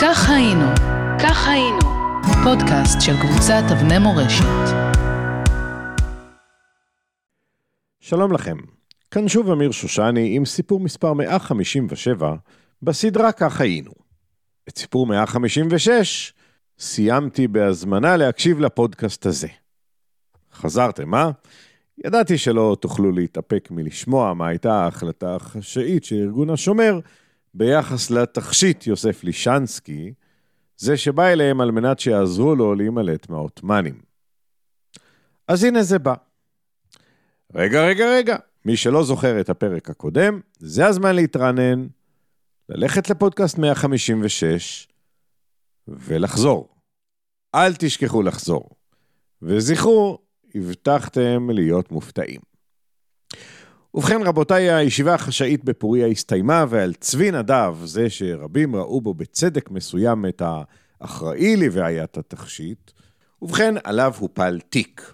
כך היינו, כך היינו, פודקאסט של קבוצת אבני מורשת. שלום לכם, כאן שוב אמיר שושני עם סיפור מספר 157 בסדרה כך היינו. את סיפור 156 סיימתי בהזמנה להקשיב לפודקאסט הזה. חזרתם, אה? ידעתי שלא תוכלו להתאפק מלשמוע מה הייתה ההחלטה החשאית של ארגון השומר ביחס לתכשיט יוסף לישנסקי, זה שבא אליהם על מנת שיעזרו לו להימלט מהעות'מאנים. אז הנה זה בא. רגע, רגע, רגע, מי שלא זוכר את הפרק הקודם, זה הזמן להתרענן, ללכת לפודקאסט 156 ולחזור. אל תשכחו לחזור. וזכרו, הבטחתם להיות מופתעים. ובכן רבותיי, הישיבה החשאית בפוריה הסתיימה, ועל צבי נדב, זה שרבים ראו בו בצדק מסוים את האחראי לבעיית התכשיט, ובכן עליו הופל תיק.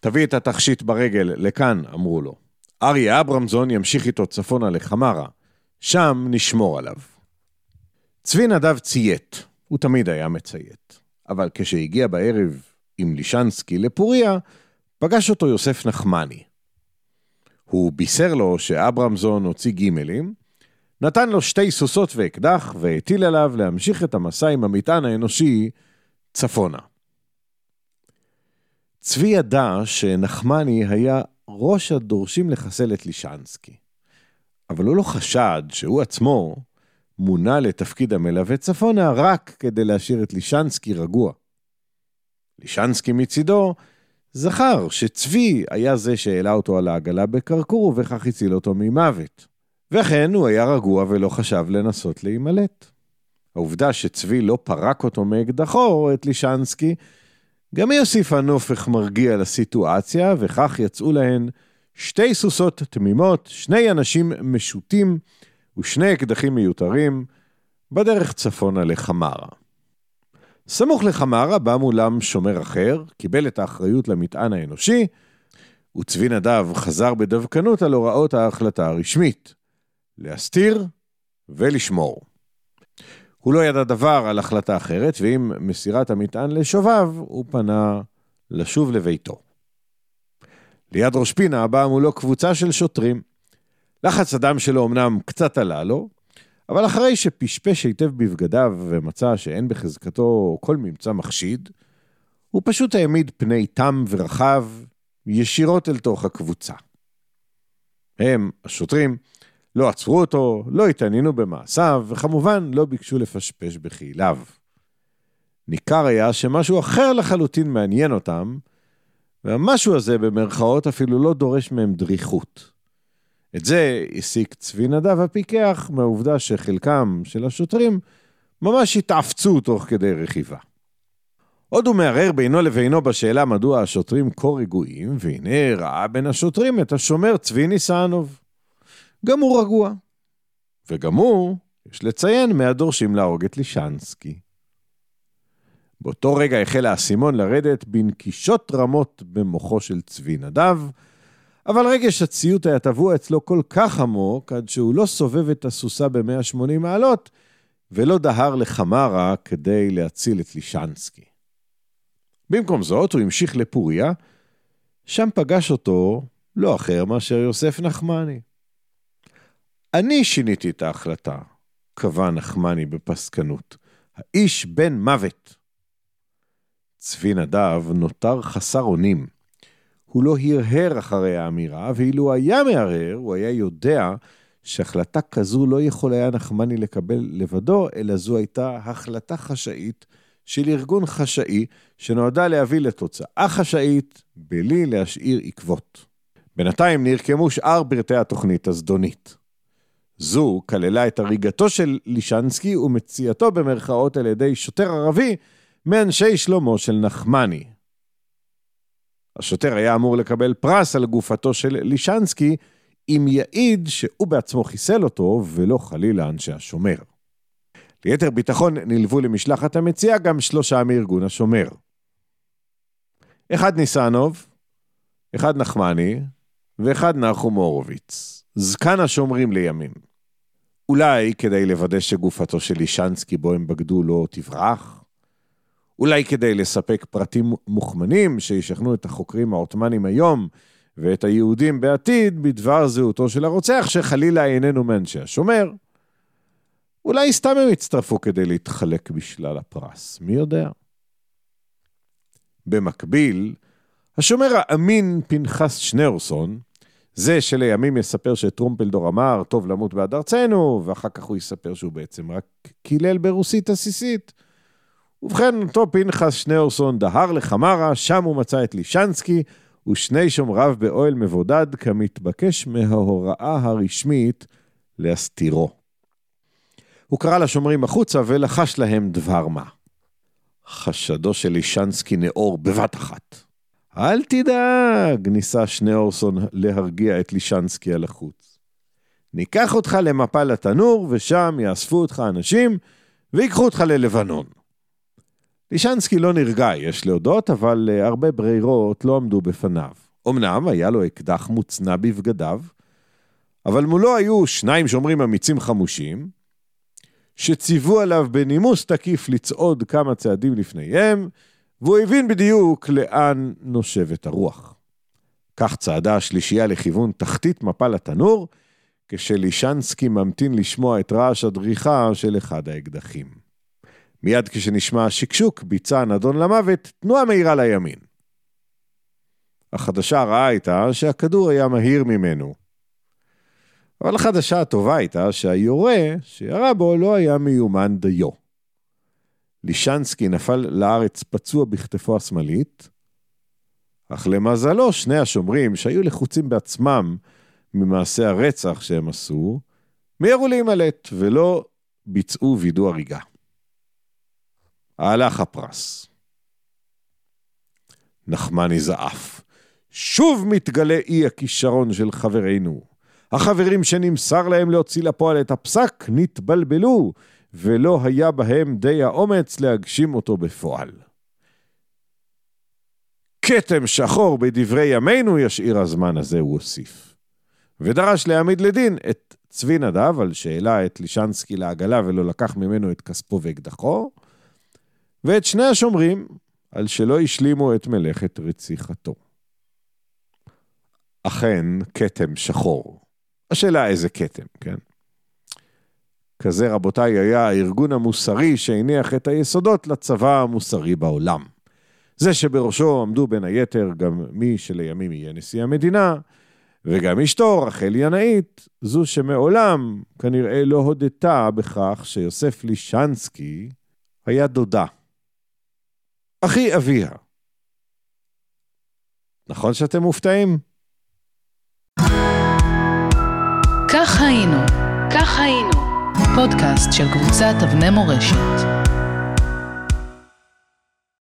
תביא את התכשיט ברגל לכאן, אמרו לו. אריה אברמזון ימשיך איתו צפונה לחמרה, שם נשמור עליו. צבי נדב ציית, הוא תמיד היה מציית, אבל כשהגיע בערב עם לישנסקי לפוריה, פגש אותו יוסף נחמני. הוא בישר לו שאברמזון הוציא גימלים, נתן לו שתי סוסות ואקדח והטיל עליו להמשיך את המסע עם המטען האנושי צפונה. צבי ידע שנחמני היה ראש הדורשים לחסל את לישנסקי, אבל הוא לא חשד שהוא עצמו מונה לתפקיד המלווה צפונה רק כדי להשאיר את לישנסקי רגוע. לישנסקי מצידו זכר שצבי היה זה שהעלה אותו על העגלה בקרקור ובכך הציל אותו ממוות. וכן הוא היה רגוע ולא חשב לנסות להימלט. העובדה שצבי לא פרק אותו מאקדחו, את לישנסקי, גם היא הוסיפה נופך מרגיע לסיטואציה, וכך יצאו להן שתי סוסות תמימות, שני אנשים משוטים ושני אקדחים מיותרים, בדרך צפונה לחמרה. סמוך לחמרה בא מולם שומר אחר, קיבל את האחריות למטען האנושי, וצבי נדב חזר בדווקנות על הוראות ההחלטה הרשמית, להסתיר ולשמור. הוא לא ידע דבר על החלטה אחרת, ועם מסירת המטען לשובב, הוא פנה לשוב לביתו. ליד ראש פינה באה מולו קבוצה של שוטרים. לחץ הדם שלו אמנם קצת עלה לו, אבל אחרי שפשפש היטב בבגדיו ומצא שאין בחזקתו כל ממצא מחשיד, הוא פשוט העמיד פני תם ורחב ישירות אל תוך הקבוצה. הם, השוטרים, לא עצרו אותו, לא התעניינו במעשיו, וכמובן לא ביקשו לפשפש בחייליו. ניכר היה שמשהו אחר לחלוטין מעניין אותם, והמשהו הזה במרכאות אפילו לא דורש מהם דריכות. את זה הסיק צבי נדב הפיקח מהעובדה שחלקם של השוטרים ממש התעפצו תוך כדי רכיבה. עוד הוא מערער בינו לבינו בשאלה מדוע השוטרים כה רגועים, והנה ראה בין השוטרים את השומר צבי ניסנוב. גם הוא רגוע. וגם הוא, יש לציין, מהדורשים להרוג את לישנסקי. באותו רגע החל האסימון לרדת בנקישות רמות במוחו של צבי נדב, אבל רגש הציות היה טבוע אצלו כל כך עמוק, עד שהוא לא סובב את הסוסה ב-180 מעלות, ולא דהר לחמרה כדי להציל את לישנסקי. במקום זאת, הוא המשיך לפוריה, שם פגש אותו לא אחר מאשר יוסף נחמני. אני שיניתי את ההחלטה, קבע נחמני בפסקנות. האיש בן מוות. צבי נדב נותר חסר אונים. הוא לא הרהר אחרי האמירה, ואילו היה מהרהר, הוא היה יודע שהחלטה כזו לא יכול היה נחמני לקבל לבדו, אלא זו הייתה החלטה חשאית של ארגון חשאי, שנועדה להביא לתוצאה חשאית, בלי להשאיר עקבות. בינתיים נרקמו שאר פרטי התוכנית הזדונית. זו כללה את הריגתו של לישנסקי ומציאתו במרכאות על ידי שוטר ערבי מאנשי שלמה של נחמני. השוטר היה אמור לקבל פרס על גופתו של לישנסקי, אם יעיד שהוא בעצמו חיסל אותו, ולא חלילה אנשי השומר. ליתר ביטחון נלוו למשלחת המציאה גם שלושה מארגון השומר. אחד ניסנוב, אחד נחמני, ואחד נחום הורוביץ, זקן השומרים לימים. אולי כדי לוודא שגופתו של לישנסקי בו הם בגדו לא תברח? אולי כדי לספק פרטים מוכמנים שישכנעו את החוקרים העות'מאנים היום ואת היהודים בעתיד בדבר זהותו של הרוצח, שחלילה איננו מאנשי השומר. אולי סתם הם הצטרפו כדי להתחלק בשלל הפרס, מי יודע? במקביל, השומר האמין פנחס שניאורסון, זה שלימים יספר שטרומפלדור אמר, טוב למות בעד ארצנו, ואחר כך הוא יספר שהוא בעצם רק קילל ברוסית עסיסית. ובכן, אותו פנחס שניאורסון דהר לחמרה, שם הוא מצא את לישנסקי, ושני שומריו באוהל מבודד, כמתבקש מההוראה הרשמית להסתירו. הוא קרא לשומרים החוצה ולחש להם דבר מה. חשדו של לישנסקי נאור בבת אחת. אל תדאג, ניסה שניאורסון להרגיע את לישנסקי על החוץ. ניקח אותך למפל התנור, ושם יאספו אותך אנשים, ויקחו אותך ללבנון. לישנסקי לא נרגע, יש להודות, אבל אה, הרבה ברירות לא עמדו בפניו. אמנם היה לו אקדח מוצנע בבגדיו, אבל מולו היו שניים שומרים אמיצים חמושים, שציוו עליו בנימוס תקיף לצעוד כמה צעדים לפניהם, והוא הבין בדיוק לאן נושבת הרוח. כך צעדה השלישייה לכיוון תחתית מפל התנור, כשלישנסקי ממתין לשמוע את רעש הדריכה של אחד האקדחים. מיד כשנשמע שקשוק, ביצע הנדון למוות, תנועה מהירה לימין. החדשה הרעה הייתה שהכדור היה מהיר ממנו. אבל החדשה הטובה הייתה שהיורה שירה בו לא היה מיומן דיו. לישנסקי נפל לארץ פצוע בכתפו השמאלית, אך למזלו שני השומרים שהיו לחוצים בעצמם ממעשה הרצח שהם עשו, מיהרו להימלט ולא ביצעו וידוא הריגה. הלך הפרס. נחמני זעף. שוב מתגלה אי הכישרון של חברינו. החברים שנמסר להם להוציא לפועל את הפסק נתבלבלו, ולא היה בהם די האומץ להגשים אותו בפועל. כתם שחור בדברי ימינו ישאיר הזמן הזה, הוא הוסיף. ודרש להעמיד לדין את צבי נדב על שהעלה את לישנסקי לעגלה ולא לקח ממנו את כספו ואקדחו, ואת שני השומרים על שלא השלימו את מלאכת רציחתו. אכן, כתם שחור. השאלה איזה כתם, כן? כזה, רבותיי, היה הארגון המוסרי שהניח את היסודות לצבא המוסרי בעולם. זה שבראשו עמדו בין היתר גם מי שלימים יהיה נשיא המדינה, וגם אשתו, רחל ינאית, זו שמעולם כנראה לא הודתה בכך שיוסף לישנסקי היה דודה. אחי אביה. נכון שאתם מופתעים? כך היינו, כך היינו. פודקאסט של קבוצת אבני מורשת.